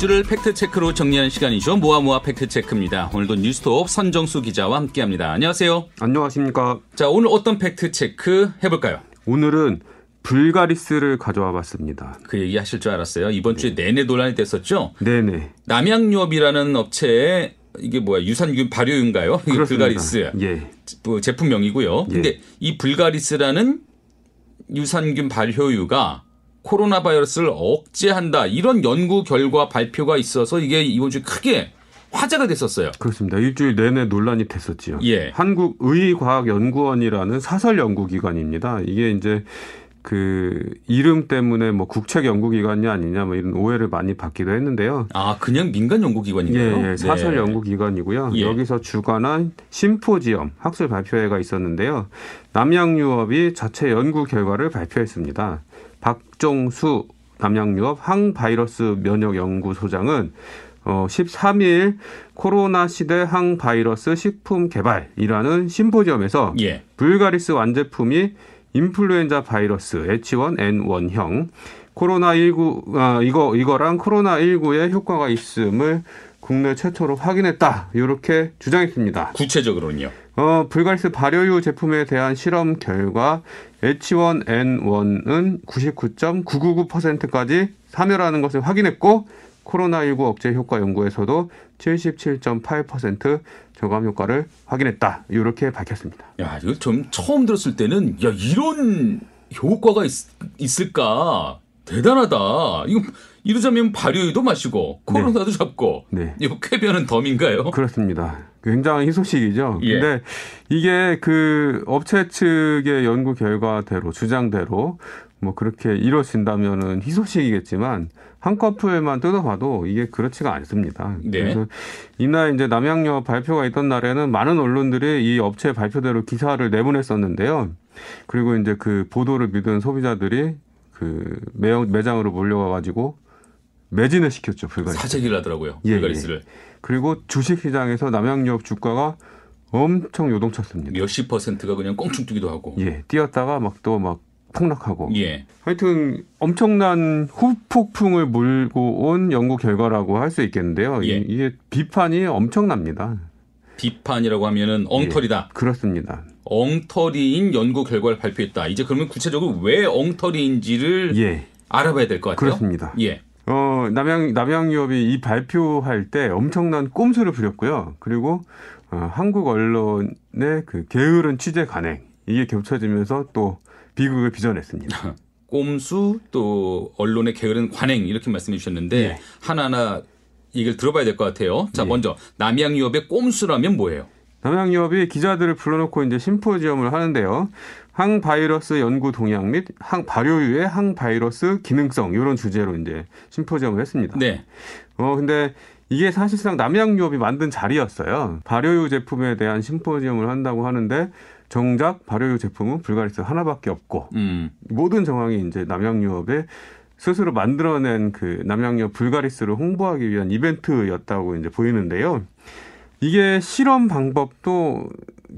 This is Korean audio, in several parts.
주를 팩트체크로 정리하는 시간이죠. 모아모아 팩트체크입니다. 오늘도 뉴스톱 선정수 기자와 함께합니다. 안녕하세요. 안녕하십니까. 자, 오늘 어떤 팩트체크 해볼까요? 오늘은 불가리스를 가져와 봤습니다. 그 얘기 하실 줄 알았어요. 이번 주에 내내 논란이 됐었죠. 네네. 남양유업이라는 업체에 이게 뭐야 유산균 발효인가요? 이게. 불가리스 예. 뭐 제품명이고요. 예. 근데 이 불가리스라는 유산균 발효유가 코로나 바이러스를 억제한다 이런 연구 결과 발표가 있어서 이게 이번 주에 크게 화제가 됐었어요. 그렇습니다. 일주일 내내 논란이 됐었지요. 예. 한국의과학연구원이라는 사설 연구기관입니다. 이게 이제 그 이름 때문에 뭐 국책 연구기관이 아니냐 뭐 이런 오해를 많이 받기도 했는데요. 아 그냥 민간 연구기관인가요? 예, 예, 사설 네. 연구기관이고요. 예. 여기서 주관한 심포지엄 학술 발표회가 있었는데요. 남양 유업이 자체 연구 결과를 발표했습니다. 박종수 남양유업 항바이러스 면역 연구소장은 어, 13일 코로나 시대 항바이러스 식품 개발이라는 심포지엄에서 예. 불가리스 완제품이 인플루엔자 바이러스 H1N1형 코로나19 아, 이거 이거랑 코로나19에 효과가 있음을 국내 최초로 확인했다. 이렇게 주장했습니다. 구체적으로는요. 어, 불가리스 발효유 제품에 대한 실험 결과 H1N1은 99.999%까지 사멸하는 것을 확인했고 코로나19 억제 효과 연구에서도 77.8% 저감 효과를 확인했다. 이렇게 밝혔습니다. 야 이거 좀 처음 들었을 때는 야 이런 효과가 있, 을까 대단하다. 이거 이러자면 발효유도 마시고 코로나도 잡고 네. 이거 쾌변은 덤인가요? 그렇습니다. 굉장히 희소식이죠. 예. 근데 이게 그 업체 측의 연구 결과대로 주장대로 뭐 그렇게 이루어진다면은 희소식이겠지만 한꺼풀만 뜯어봐도 이게 그렇지가 않습니다. 네. 그래서 이날 이제 남양유업 발표가 있던 날에는 많은 언론들이 이 업체 발표대로 기사를 내보냈었는데요. 그리고 이제 그 보도를 믿은 소비자들이 그 매, 매장으로 몰려와 가지고 매진을 시켰죠 불가리. 사재기를 하더라고요. 예, 불가리스를 그리고 주식시장에서 남양유업 주가가 엄청 요동쳤습니다. 몇십 퍼센트가 그냥 꽁충 뛰기도 하고. 예, 뛰었다가 막 또 막 폭락하고. 예. 하여튼 엄청난 후폭풍을 몰고 온 연구 결과라고 할 수 있겠는데요. 예. 이- 이게 비판이 엄청납니다. 비판이라고 하면은 엉터리다. 그렇습니다. 엉터리인 연구 결과를 발표했다. 이제 그러면 구체적으로 왜 엉터리인지를 예, 알아봐야 될 것 같아요. 그렇습니다. 예. 어, 남양, 남양유업이 이 발표할 때 엄청난 꼼수를 부렸고요. 그리고 어, 한국 언론의 그 게으른 취재 간행 이게 겹쳐지면서 또 비극을 빚어냈습니다. 꼼수 또 언론의 게으른 관행 이렇게 말씀해 주셨는데 예. 하나하나 얘기를 들어봐야 될 것 같아요. 자, 예. 먼저 남양유업의 꼼수라면 뭐예요? 남양유업이 기자들을 불러놓고 이제 심포지엄을 하는데요. 항바이러스 연구 동향 및 항발효유의 항바이러스 기능성 이런 주제로 이제 심포지엄을 했습니다. 네. 어 근데 이게 사실상 남양유업이 만든 자리였어요. 발효유 제품에 대한 심포지엄을 한다고 하는데 정작 발효유 제품은 불가리스 하나밖에 없고 음. 모든 정황이 이제 남양유업의 스스로 만들어낸 그 남양유업 불가리스를 홍보하기 위한 이벤트였다고 이제 보이는데요. 이게 실험 방법도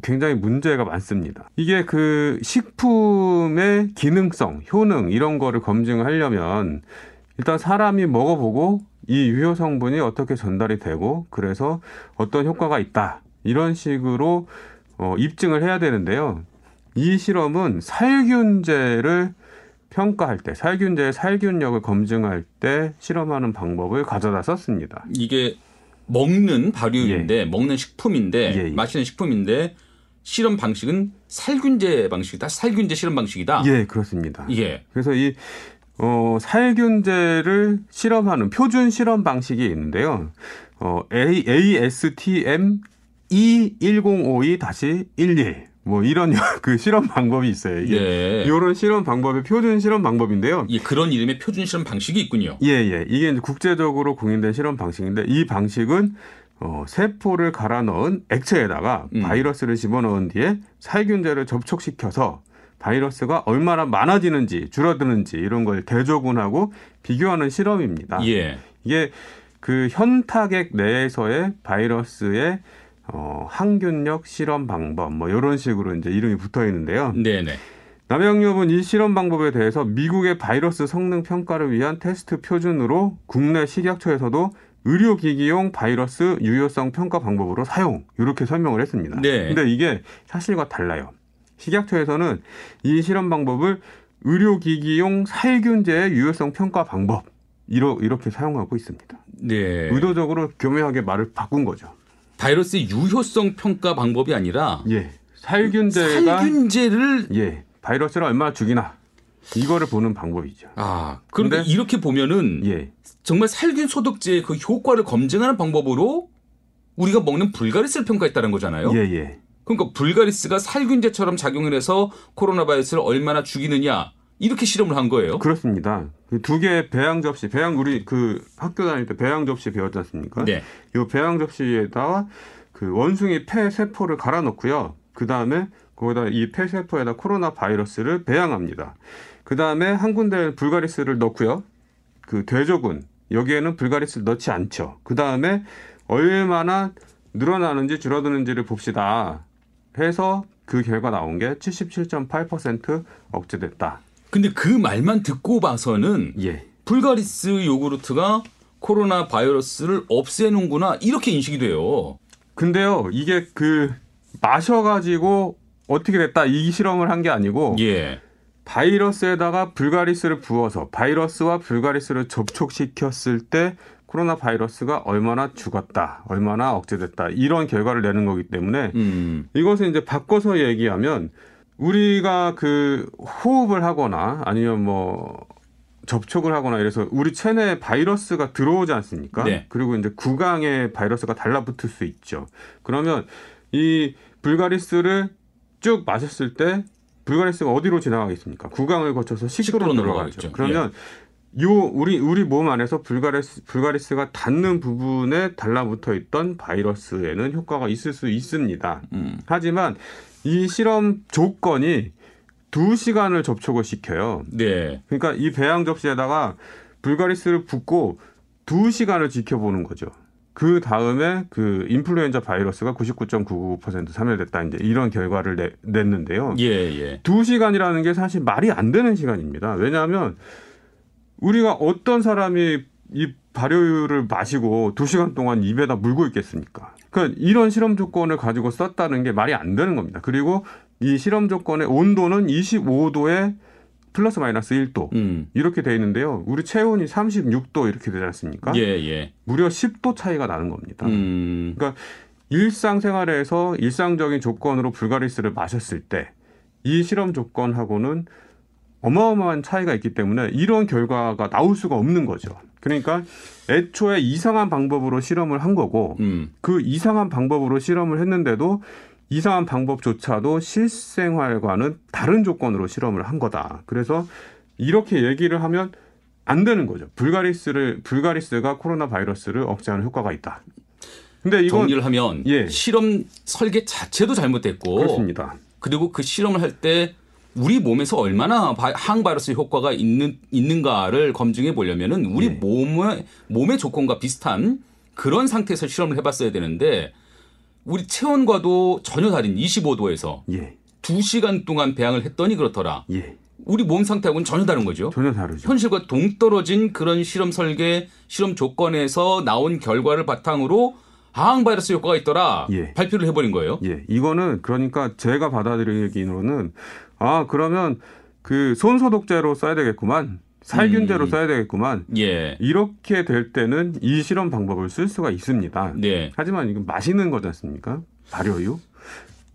굉장히 문제가 많습니다. 이게 그 식품의 기능성, 효능 이런 거를 검증하려면 일단 사람이 먹어보고 이 유효 성분이 어떻게 전달이 되고 그래서 어떤 효과가 있다 이런 식으로 어, 입증을 해야 되는데요. 이 실험은 살균제를 평가할 때, 살균제의 살균력을 검증할 때 실험하는 방법을 가져다 썼습니다. 이게 먹는 발효인데 먹는 식품인데 예, 예. 마시는 식품인데 실험 방식은 살균제 방식이다. 살균제 실험 방식이다. 예, 그렇습니다. 예. 그래서 이 어, 살균제를 실험하는 표준 실험 방식이 있는데요. 어, ASTM E1052-11 뭐 이런 그 실험 방법이 있어요. 이게 예. 이런 실험 방법의 표준 실험 방법인데요. 예, 그런 이름의 표준 실험 방식이 있군요. 예, 예. 이게 이제 국제적으로 공인된 실험 방식인데 이 방식은 어, 세포를 갈아 넣은 액체에다가 음. 바이러스를 집어넣은 뒤에 살균제를 접촉시켜서 바이러스가 얼마나 많아지는지 줄어드는지 이런 걸 대조군하고 비교하는 실험입니다. 예. 이게 그 현타객 내에서의 바이러스의 어, 항균력 실험 방법 뭐 이런 식으로 이제 이름이 붙어 있는데요. 네네. 남양유업은 이 실험 방법에 대해서 미국의 바이러스 성능 평가를 위한 테스트 표준으로 국내 식약처에서도 의료기기용 바이러스 유효성 평가 방법으로 사용 이렇게 설명을 했습니다. 네. 근데 이게 사실과 달라요. 식약처에서는 이 실험 방법을 의료기기용 살균제의 유효성 평가 방법 이렇게 사용하고 있습니다. 네. 의도적으로 교묘하게 말을 바꾼 거죠. 바이러스의 유효성 평가 방법이 아니라 예. 살균제가 살균제를 예. 바이러스를 얼마나 죽이나 이거를 보는 방법이죠. 아, 그런데 이렇게 보면은 예. 정말 살균 소독제의 그 효과를 검증하는 방법으로 우리가 먹는 불가리스를 평가했다는 거잖아요. 예, 예. 그러니까 불가리스가 살균제처럼 작용을 해서 코로나 바이러스를 얼마나 죽이느냐 이렇게 실험을 한 거예요. 그렇습니다. 그두 개의 배양 접시, 배양 우리 그 학교 다닐 때 배양 접시 배웠지 않습니까? 네. 이 배양 접시에다가 그 원숭이 폐 세포를 갈아 넣고요. 그 다음에 거기다 이 폐 세포에다 코로나 바이러스를 배양합니다. 그 다음에 한 군데 불가리스를 넣고요. 그 돼지군 여기에는 불가리스를 넣지 않죠. 그 다음에 얼마나 늘어나는지 줄어드는지를 봅시다. 해서 그 결과 나온 게 77.8% 억제됐다. 근데 그 말만 듣고 봐서는 예. 불가리스 요구르트가 코로나 바이러스를 없애는구나 이렇게 인식이 돼요. 근데요, 이게 그 마셔가지고 어떻게 됐다 이 실험을 한 게 아니고 예. 바이러스에다가 불가리스를 부어서 바이러스와 불가리스를 접촉시켰을 때 코로나 바이러스가 얼마나 죽었다, 얼마나 억제됐다 이런 결과를 내는 거기 때문에 음. 이것을 이제 바꿔서 얘기하면 우리가 그 호흡을 하거나 아니면 뭐 접촉을 하거나 이래서 우리 체내에 바이러스가 들어오지 않습니까? 네. 그리고 이제 구강에 바이러스가 달라붙을 수 있죠. 그러면 이 불가리스를 쭉 마셨을 때 불가리스가 어디로 지나가겠습니까? 구강을 거쳐서 식도로 들어가죠. 들어가겠죠. 그러면 요 우리 우리 몸 안에서 불가리스 불가리스가 닿는 부분에 달라붙어 있던 바이러스에는 효과가 있을 수 있습니다. 음. 하지만 이 실험 조건이 두 시간을 접촉을 시켜요. 네. 그러니까 이 배양 접시에다가 불가리스를 붓고 두 시간을 지켜보는 거죠. 그 다음에 그 인플루엔자 바이러스가 99.99% 사멸됐다 이제 이런 결과를 내, 냈는데요. 예, 예. 두 시간이라는 게 사실 말이 안 되는 시간입니다. 왜냐하면 우리가 어떤 사람이 이 발효유를 마시고 두 시간 동안 입에다 물고 있겠습니까? 그러니까 이런 실험 조건을 가지고 썼다는 게 말이 안 되는 겁니다. 그리고 이 실험 조건의 온도는 25도에 플러스 마이너스 1도 음. 이렇게 돼 있는데요. 우리 체온이 36도 이렇게 되지 않습니까? 예, 예. 무려 10도 차이가 나는 겁니다. 음. 일상생활에서 일상적인 조건으로 불가리스를 마셨을 때 이 실험 조건하고는 어마어마한 차이가 있기 때문에 이런 결과가 나올 수가 없는 거죠. 그러니까 애초에 이상한 방법으로 실험을 한 거고 음. 그 이상한 방법으로 실험을 했는데도 이상한 방법조차도 실생활과는 다른 조건으로 실험을 한 거다. 그래서 이렇게 얘기를 하면 안 되는 거죠. 불가리스를 불가리스가 코로나 바이러스를 억제하는 효과가 있다. 근데 이건 정리를 하면 예. 실험 설계 자체도 잘못됐고 그렇습니다. 그리고 그 실험을 할 때 우리 몸에서 얼마나 바- 항바이러스 효과가 있는 있는가를 검증해 보려면은 우리 예. 몸의 몸의 조건과 비슷한 그런 상태에서 실험을 해봤어야 되는데 우리 체온과도 전혀 다른 25도에서 예, 2시간 동안 배양을 했더니 그렇더라. 예, 우리 몸 상태하고는 전혀 다른 거죠. 전혀 다르죠. 현실과 동떨어진 그런 실험 설계, 실험 조건에서 나온 결과를 바탕으로 항바이러스 효과가 있더라. 예. 발표를 해버린 거예요. 예, 이거는 그러니까 제가 받아들이기로는 아 그러면 그 손소독제로 써야 되겠구만, 살균제로 음. 써야 되겠구만. 예. 이렇게 될 때는 이 실험 방법을 쓸 수가 있습니다. 네. 하지만 이건 마시는 거지 않습니까? 발효유.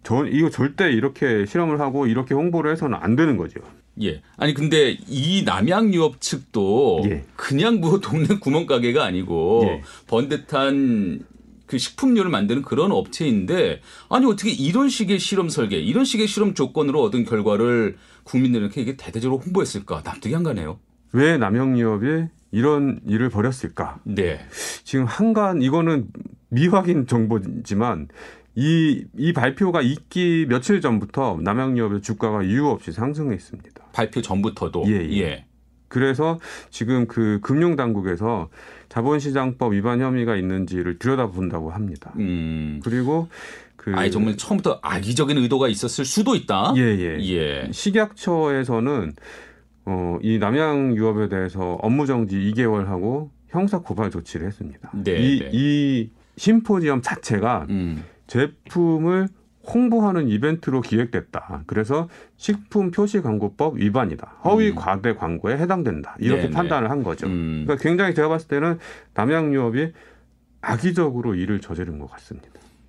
저 이거 절대 이렇게 실험을 하고 이렇게 홍보를 해서는 안 되는 거죠. 예. 아니 근데 이 남양유업 측도 예. 그냥 뭐 동네 구멍가게가 아니고 예. 번듯한 그 식품료를 만드는 그런 업체인데 아니 어떻게 이런 식의 실험 설계, 이런 식의 실험 조건으로 얻은 결과를 국민들에게 이게 대대적으로 홍보했을까 납득이 안 가네요. 왜 남영유업이 이런 일을 벌였을까? 네. 지금 한간 이거는 미확인 정보지만 이, 이 발표가 있기 며칠 전부터 남양유업의 주가가 이유 없이 상승했습니다. 발표 전부터도 예, 예. 그래서 지금 그 금융당국에서 자본시장법 위반 혐의가 있는지를 들여다본다고 합니다. 음. 그리고 그 아예 정말 처음부터 악의적인 의도가 있었을 수도 있다. 예, 예. 예. 식약처에서는 어, 이 남양 유업에 대해서 업무 정지 2개월 하고 형사 고발 조치를 했습니다. 네, 이, 네. 이 심포지엄 자체가 음. 제품을 홍보하는 이벤트로 기획됐다. 그래서 식품 표시 광고법 위반이다. 허위 음. 과대 광고에 해당된다. 이렇게 네, 네. 판단을 한 거죠. 음. 그러니까 굉장히 제가 봤을 때는 남양유업이 악의적으로 일을 저지른 것 같습니다.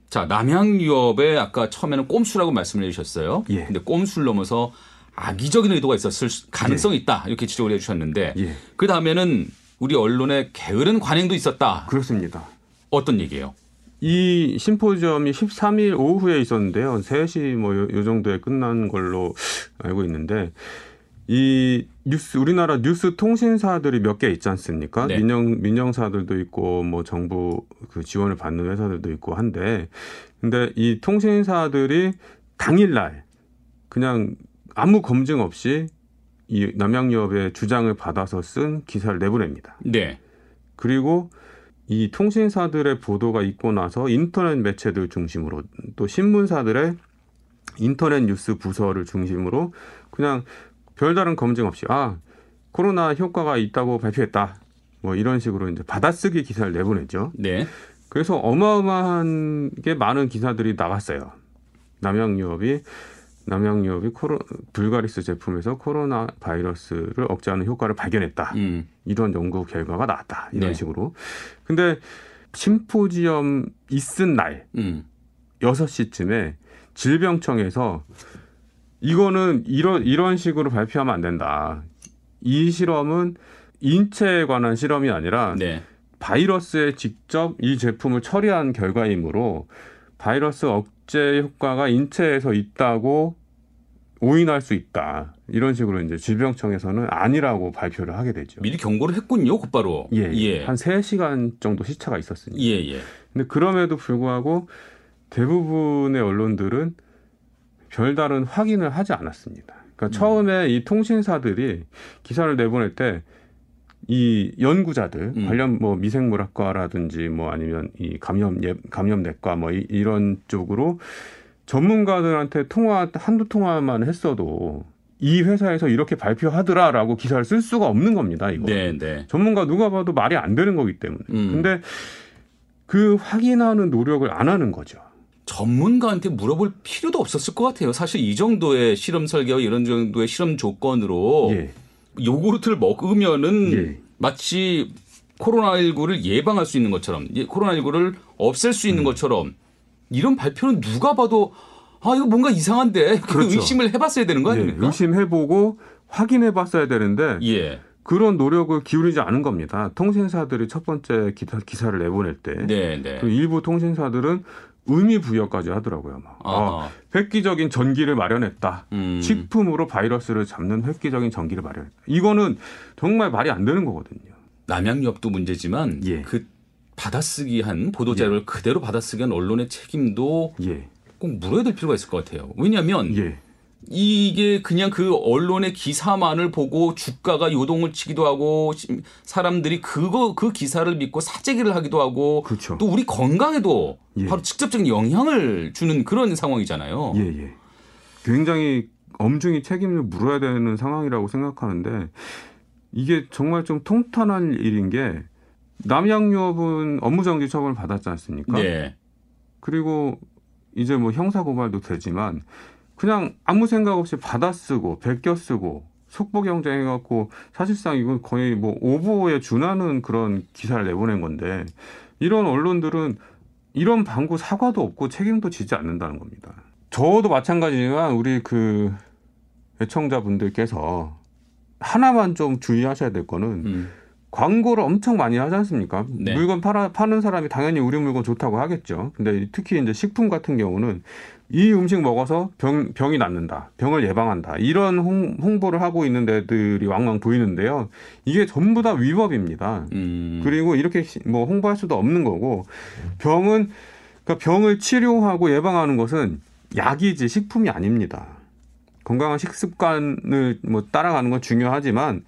자, 남양유업에 아까 처음에는 꼼수라고 말씀을 해주셨어요. 예. 근데 꼼수를 넘어서 악의적인 의도가 있었을 수- 가능성이 있다. 이렇게 지적을 해주셨는데 예, 그 다음에는 우리 언론의 게으른 관행도 있었다. 그렇습니다. 어떤 얘기예요? 이 심포지엄이 13일 오후에 있었는데요. 3시 뭐요 정도에 끝난 걸로 알고 있는데 이 뉴스 우리나라 뉴스 통신사들이 몇 개 있지 않습니까? 네. 민영 민영사들도 있고 뭐 정부 그 지원을 받는 회사들도 있고 한데 근데 이 통신사들이 당일날 그냥 아무 검증 없이 이 남양유업의 주장을 받아서 쓴 기사를 내보냅니다. 네. 그리고 이 통신사들의 보도가 있고 나서 인터넷 매체들 중심으로 또 신문사들의 인터넷 뉴스 부서를 중심으로 그냥 별다른 검증 없이 아 코로나 효과가 있다고 발표했다 뭐 이런 식으로 이제 받아쓰기 기사를 내보냈죠. 네. 그래서 어마어마한 게 많은 기사들이 나갔어요. 남양유업이 남양유업이 코로 불가리스 제품에서 코로나 바이러스를 억제하는 효과를 발견했다. 음. 이런 연구 결과가 나왔다. 이런 네. 식으로. 근데 심포지엄 있은 날 음. 6시쯤에 질병청에서 이거는 이런 이런 식으로 발표하면 안 된다. 이 실험은 인체에 관한 실험이 아니라 네. 바이러스에 직접 이 제품을 처리한 결과이므로 바이러스 억제 효과가 인체에서 있다고 오인할 수 있다. 이런 식으로 이제 질병청에서는 아니라고 발표를 하게 되죠. 미리 경고를 했군요, 곧바로. 예, 예. 한 3시간 정도 시차가 있었으니까. 예, 예. 근데 그럼에도 불구하고 대부분의 언론들은 별다른 확인을 하지 않았습니다. 그러니까 음. 처음에 이 통신사들이 기사를 내보낼 때 이 연구자들 음. 관련 뭐 미생물학과라든지 뭐 아니면 이 감염 예 감염내과 뭐 이, 이런 쪽으로 전문가들한테 통화 한두 통화만 했어도 이 회사에서 이렇게 발표하더라라고 기사를 쓸 수가 없는 겁니다. 이거. 네, 네. 전문가 누가 봐도 말이 안 되는 거기 때문에. 음. 근데 그 확인하는 노력을 안 하는 거죠. 전문가한테 물어볼 필요도 없었을 것 같아요. 사실 이 정도의 실험 설계와 이런 정도의 실험 조건으로 예. 요구르트를 먹으면은 예. 마치 코로나19를 예방할 수 있는 것처럼 예, 코로나19를 없앨 수 음. 있는 것처럼 이런 발표는 누가 봐도 아 이거 뭔가 이상한데 그 그렇죠. 의심을 해봤어야 되는 거 예, 아닙니까? 의심해보고 확인해봤어야 되는데 예, 그런 노력을 기울이지 않은 겁니다. 통신사들이 첫 번째 기사, 기사를 내보낼 때 네, 네. 그 일부 통신사들은 의미 부여까지 하더라고요. 막. 아, 아, 획기적인 전기를 마련했다. 음, 식품으로 바이러스를 잡는 획기적인 전기를 마련했다. 이거는 정말 말이 안 되는 거거든요. 남양유업도 문제지만 예. 그 받아쓰기한 보도 자료를 그대로 받아쓰기한 언론의 책임도 예, 꼭 물어야 될 필요가 있을 것 같아요. 왜냐하면 예, 이게 그냥 그 언론의 기사만을 보고 주가가 요동을 치기도 하고 시- 사람들이 그거 그 기사를 믿고 사재기를 하기도 하고 그렇죠. 또 우리 건강에도 예. 바로 직접적인 영향을 주는 그런 상황이잖아요. 예, 예. 굉장히 엄중히 책임을 물어야 되는 상황이라고 생각하는데 이게 정말 좀 통탄한 일인 게 남양유업은 업무정지 처분을 받았지 않습니까? 네. 그리고 이제 뭐 형사 고발도 되지만 그냥 아무 생각 없이 받아 쓰고 베껴 쓰고 속보 경쟁해 갖고 사실상 이건 거의 뭐 오보에 준하는 그런 기사를 내보낸 건데 이런 언론들은 이런 방구 사과도 없고 책임도 지지 않는다는 겁니다. 저도 마찬가지지만 우리 그 애청자분들께서 하나만 좀 주의하셔야 될 거는 음. 광고를 엄청 많이 하지 않습니까? 네. 물건 팔아, 파는 사람이 당연히 우리 물건 좋다고 하겠죠. 근데 특히 이제 식품 같은 경우는 이 음식 먹어서 병, 병이 낫는다. 병을 예방한다. 이런 홍, 홍보를 하고 있는 데들이 왕왕 보이는데요. 이게 전부 다 위법입니다. 음. 그리고 이렇게 시- 뭐 홍보할 수도 없는 거고 병은 그러니까 병을 치료하고 예방하는 것은 약이지 식품이 아닙니다. 건강한 식습관을 뭐 따라가는 건 중요하지만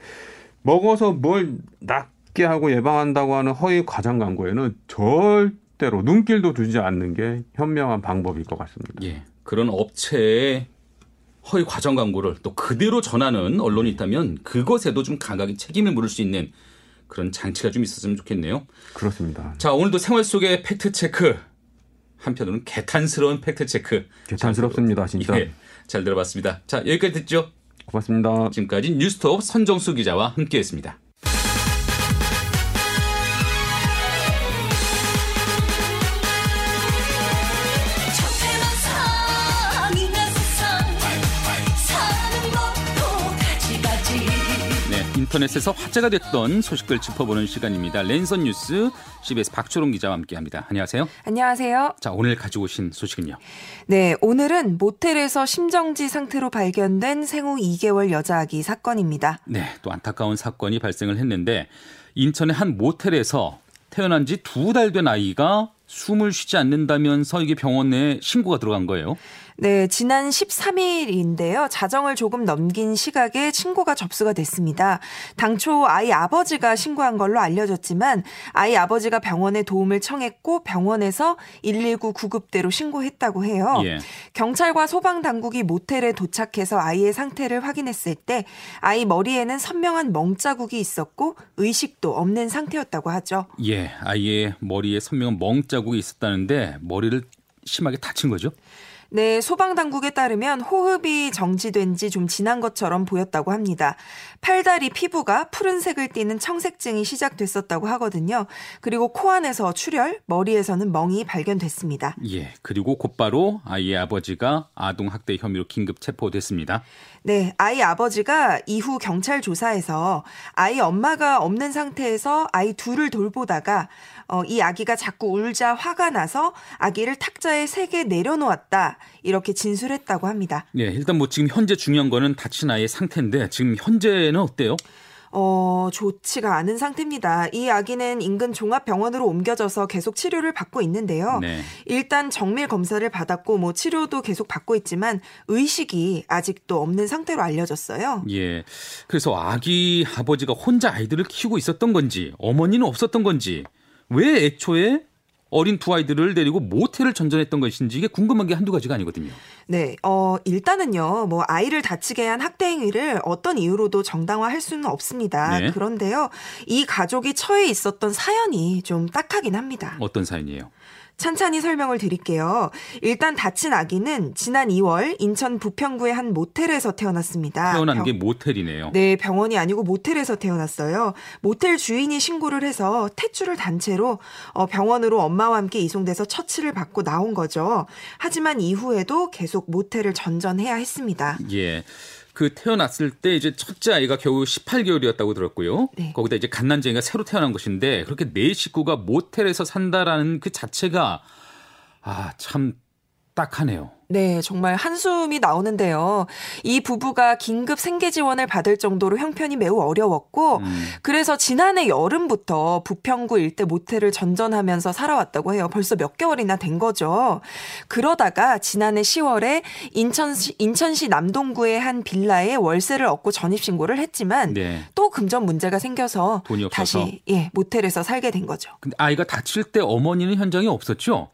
먹어서 뭘 낫게 하고 예방한다고 하는 허위 과장 광고에는 절대로 눈길도 두지 않는 게 현명한 방법일 것 같습니다. 예. 그런 업체의 허위 과정 광고를 또 그대로 전하는 언론이 있다면 그것에도 좀 강하게 책임을 물을 수 있는 그런 장치가 좀 있었으면 좋겠네요. 그렇습니다. 자, 오늘도 생활 속의 팩트 체크. 한편으로는 개탄스러운 팩트 체크. 개탄스럽습니다, 진짜. 예, 잘 들어봤습니다. 자, 여기까지 듣죠. 고맙습니다. 지금까지 뉴스톱 선정수 기자와 함께했습니다. 인터넷에서 화제가 됐던 소식들 짚어보는 시간입니다. 랜선 뉴스 CBS 박초롱 기자와 함께합니다. 안녕하세요. 안녕하세요. 자, 오늘 가지고 오신 소식은요. 네, 오늘은 모텔에서 심정지 상태로 발견된 생후 2개월 여자 아기 사건입니다. 네, 또 안타까운 사건이 발생을 했는데 인천의 한 모텔에서 태어난 지 두 달 된 아이가 숨을 쉬지 않는다면서 이게 병원에 신고가 들어간 거예요. 네, 지난 13일인데요. 자정을 조금 넘긴 시각에 신고가 접수가 됐습니다. 당초 아이 아버지가 신고한 걸로 알려졌지만 아이 아버지가 병원에 도움을 청했고 병원에서 119 구급대로 신고했다고 해요. 예. 경찰과 소방 당국이 모텔에 도착해서 아이의 상태를 확인했을 때 아이 머리에는 선명한 멍자국이 있었고 의식도 없는 상태였다고 하죠. 예, 아이의 머리에 선명한 멍 자국 이 있었다는데 머리를 심하게 다친 거죠. 네, 소방 당국에 따르면 호흡이 정지된 지 좀 지난 것처럼 보였다고 합니다. 팔다리 피부가 푸른색을 띠는 청색증이 시작됐었다고 하거든요. 그리고 코 안에서 출혈, 머리에서는 멍이 발견됐습니다. 예, 그리고 곧바로 아이의 아버지가 아동 학대 혐의로 긴급 체포됐습니다. 네, 아이 아버지가 이후 경찰 조사에서 아이 엄마가 없는 상태에서 아이 둘을 돌보다가 어, 이 아기가 자꾸 울자 화가 나서 아기를 탁자에 세게 내려놓았다. 이렇게 진술했다고 합니다. 예, 일단 뭐 지금 현재 중요한 거는 다친 아이의 상태인데 지금 현재는 어때요? 어, 좋지가 않은 상태입니다. 이 아기는 인근 종합병원으로 옮겨져서 계속 치료를 받고 있는데요. 네. 일단 정밀 검사를 받았고 뭐 치료도 계속 받고 있지만 의식이 아직도 없는 상태로 알려졌어요. 예. 그래서 아기 아버지가 혼자 아이들을 키우고 있었던 건지 어머니는 없었던 건지 왜 애초에 어린 두 아이들을 데리고 모텔을 전전했던 것인지 이게 궁금한 게 한두 가지가 아니거든요. 네, 어, 일단은요, 뭐, 아이를 다치게 한 학대 행위를 어떤 이유로도 정당화할 수는 없습니다. 네. 그런데요, 이 가족이 처해 있었던 사연이 좀 딱하긴 합니다. 어떤 사연이에요? 찬찬히 설명을 드릴게요. 일단 다친 아기는 지난 2월 인천 부평구의 한 모텔에서 태어났습니다. 태어난 병- 게 모텔이네요. 네, 병원이 아니고 모텔에서 태어났어요. 모텔 주인이 신고를 해서 퇴출을 단체로 어, 병원으로 엄마와 함께 이송돼서 처치를 받고 나온 거죠. 하지만 이후에도 계속 모텔을 전전해야 했습니다. 예. 그 태어났을 때 이제 첫째 아이가 겨우 18개월이었다고 들었고요. 네. 거기다 이제 갓난쟁이가 새로 태어난 것인데 그렇게 네 식구가 모텔에서 산다라는 그 자체가 아, 참 딱 하네요. 네, 정말 한숨이 나오는데요. 이 부부가 긴급 생계 지원을 받을 정도로 형편이 매우 어려웠고, 음. 그래서 지난해 여름부터 부평구 일대 모텔을 전전하면서 살아왔다고 해요. 벌써 몇 개월이나 된 거죠. 그러다가 지난해 10월에 인천시, 인천시 남동구의 한 빌라에 월세를 얻고 전입신고를 했지만, 네. 또 금전 문제가 생겨서. 다시 예, 모텔에서 살게 된 거죠. 근데 아이가 다칠 때 어머니는 현장에 없었죠?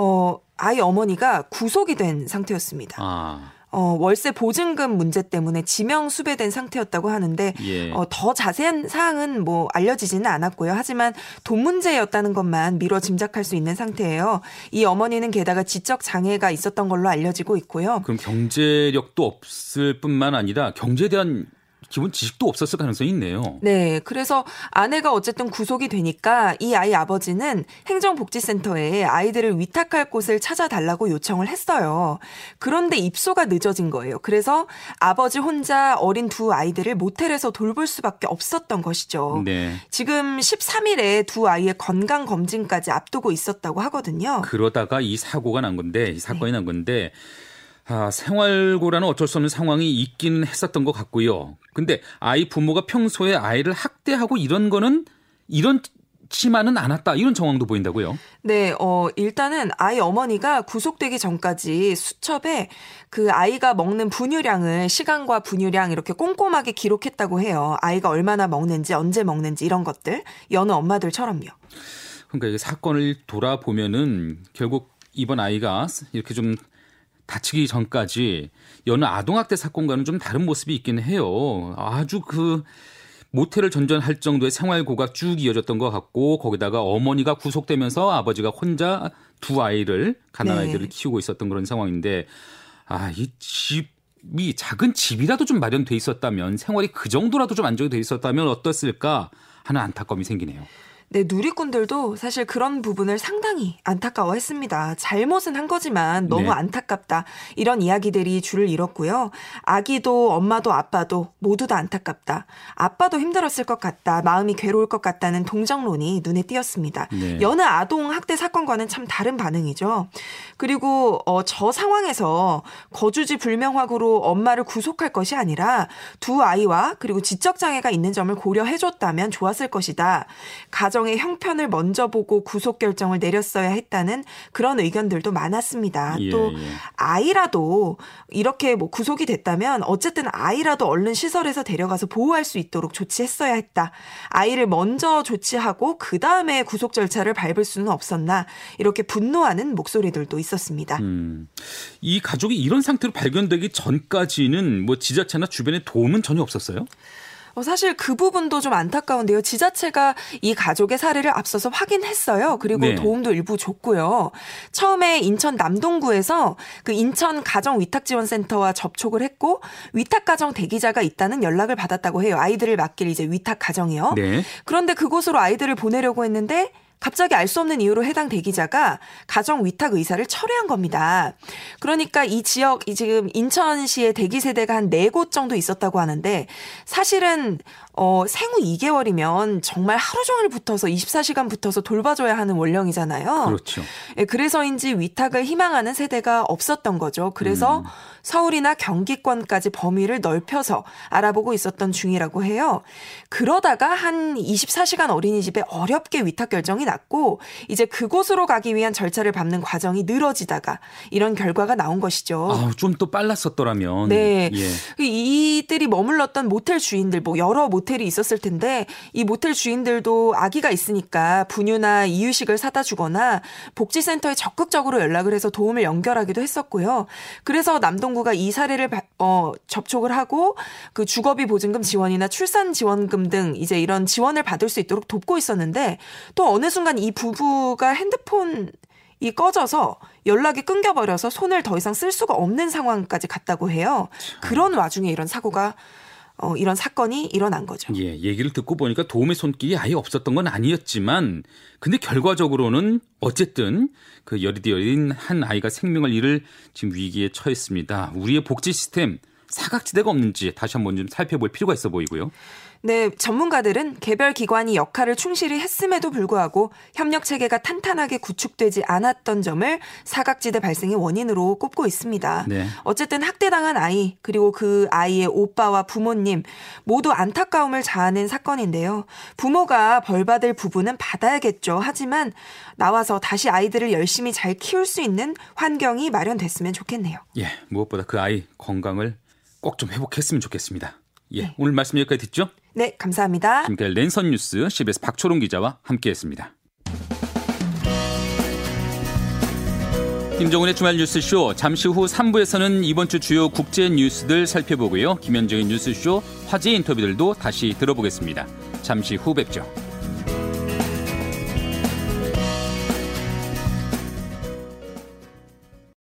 어, 아이 어머니가 구속이 된 상태였습니다. 아. 어, 월세 보증금 문제 때문에 지명 수배된 상태였다고 하는데 예. 어, 더 자세한 사항은 뭐 알려지지는 않았고요. 하지만 돈 문제였다는 것만 미뤄 짐작할 수 있는 상태예요. 이 어머니는 게다가 지적 장애가 있었던 걸로 알려지고 있고요. 그럼 경제력도 없을 뿐만 아니라 경제에 대한 기본 지식도 없었을 가능성이 있네요. 네, 그래서 아내가 어쨌든 구속이 되니까 이 아이 아버지는 행정복지센터에 아이들을 위탁할 곳을 찾아달라고 요청을 했어요. 그런데 입소가 늦어진 거예요. 그래서 아버지 혼자 어린 두 아이들을 모텔에서 돌볼 수밖에 없었던 것이죠. 네. 지금 13일에 두 아이의 건강 검진까지 앞두고 있었다고 하거든요. 그러다가 이 사고가 난 건데 이 네. 사건이 난 건데 아, 생활고라는 어쩔 수 없는 상황이 있기는 했었던 것 같고요. 근데 아이 부모가 평소에 아이를 학대하고 이런 거는 이런 많지만은 않았다 이런 정황도 보인다고요. 네, 어, 일단은 아이 어머니가 구속되기 전까지 수첩에 그 아이가 먹는 분유량을 시간과 분유량 이렇게 꼼꼼하게 기록했다고 해요. 아이가 얼마나 먹는지, 언제 먹는지 이런 것들. 여느 엄마들처럼요. 그러니까 이게 사건을 돌아보면은 결국 이번 아이가 이렇게 좀 다치기 전까지 여느 아동학대 사건과는 좀 다른 모습이 있긴 해요. 아주 그 모텔을 전전할 정도의 생활고가 쭉 이어졌던 것 같고 거기다가 어머니가 구속되면서 아버지가 혼자 두 아이를 가난 네. 아이들을 키우고 있었던 그런 상황인데 아 이 집이 작은 집이라도 좀 마련돼 있었다면 생활이 그 정도라도 좀 안정이 돼 있었다면 어땠을까 하는 안타까움이 생기네요. 네, 누리꾼들도 사실 그런 부분을 상당히 안타까워했습니다. 잘못은 한 거지만 너무 네. 안타깝다. 이런 이야기들이 줄을 잃었고요. 아기도 엄마도 아빠도 모두 다 안타깝다. 아빠도 힘들었을 것 같다. 마음이 괴로울 것 같다는 동정론이 눈에 띄었습니다. 네. 여느 아동 학대 사건과는 참 다른 반응이죠. 그리고 어, 저 상황에서 거주지 불명확으로 엄마를 구속할 것이 아니라 두 아이와 그리고 지적 장애가 있는 점을 고려해줬다면 좋았을 것이다. 가정 의 형편을 먼저 보고 구속 결정을 내렸어야 했다는 그런 의견들도 많았습니다. 예, 또 예. 아이라도 이렇게 뭐 구속이 됐다면 어쨌든 아이라도 얼른 시설에서 데려가서 보호할 수 있도록 조치했어야 했다. 아이를 먼저 조치하고 그 다음에 구속 절차를 밟을 수는 없었나 이렇게 분노하는 목소리들도 있었습니다. 음, 이 가족이 이런 상태로 발견되기 전까지는 뭐 지자체나 주변에 도움은 전혀 없었어요? 어, 사실 그 부분도 좀 안타까운데요. 지자체가 이 가족의 사례를 앞서서 확인했어요. 그리고 네. 도움도 일부 줬고요. 처음에 인천 남동구에서 그 인천 가정 위탁 지원센터와 접촉을 했고 위탁 가정 대기자가 있다는 연락을 받았다고 해요. 아이들을 맡길 이제 위탁 가정이요. 네. 그런데 그곳으로 아이들을 보내려고 했는데 갑자기 알 수 없는 이유로 해당 대기자가 가정 위탁 의사를 철회한 겁니다. 그러니까 이 지역 이 지금 인천시의 대기 세대가 한 네 곳 정도 있었다고 하는데 사실은 어 생후 2개월이면 정말 하루 종일 붙어서 24시간 붙어서 돌봐줘야 하는 원령이잖아요. 그렇죠. 예, 그래서인지 위탁을 희망하는 세대가 없었던 거죠. 그래서 서울이나 경기권까지 범위를 넓혀서 알아보고 있었던 중이라고 해요. 그러다가 한 24시간 어린이집에 어렵게 위탁 결정이 났고 이제 그곳으로 가기 위한 절차를 밟는 과정이 늘어지다가 이런 결과가 나온 것이죠. 아, 좀또 빨랐었더라면. 네. 예. 그 이들이 머물렀던 모텔 주인들 뭐 여러 모텔 이 있었을 텐데 이 모텔 주인들도 아기가 있으니까 분유나 이유식을 사다 주거나 복지센터에 적극적으로 연락을 해서 도움을 연결하기도 했었고요. 그래서 남동구가 이 사례를 바- 어, 접촉을 하고 그 주거비 보증금 지원이나 출산 지원금 등 이제 이런 지원을 받을 수 있도록 돕고 있었는데 또 어느 순간 이 부부가 핸드폰 이 꺼져서 연락이 끊겨버려서 손을 더 이상 쓸 수가 없는 상황까지 갔다고 해요. 그런 와중에 이런 사고가 어, 이런 사건이 일어난 거죠. 예, 얘기를 듣고 보니까 도움의 손길이 아예 없었던 건 아니었지만, 근데 결과적으로는 어쨌든 그 여리디 여린 한 아이가 생명을 잃을 지금 위기에 처했습니다. 우리의 복지 시스템 사각지대가 없는지 다시 한번 좀 살펴볼 필요가 있어 보이고요. 네, 전문가들은 개별 기관이 역할을 충실히 했음에도 불구하고 협력 체계가 탄탄하게 구축되지 않았던 점을 사각지대 발생의 원인으로 꼽고 있습니다. 네. 어쨌든 학대당한 아이 그리고 그 아이의 오빠와 부모님 모두 안타까움을 자아낸 사건인데요. 부모가 벌받을 부분은 받아야겠죠. 하지만 나와서 다시 아이들을 열심히 잘 키울 수 있는 환경이 마련됐으면 좋겠네요. 예, 무엇보다 그 아이 건강을 꼭 좀 회복했으면 좋겠습니다. 예, 오늘 말씀 여기까지 듣죠? 네, 감사합니다. 지금까지 랜선 뉴스 CBS 박초롱 기자와 함께했습니다. 김정은의 주말 뉴스쇼 잠시 후 3부에서는 이번 주 주요 국제 뉴스들 살펴보고요. 김현정의 뉴스쇼 화제 인터뷰들도 다시 들어보겠습니다. 잠시 후 뵙죠.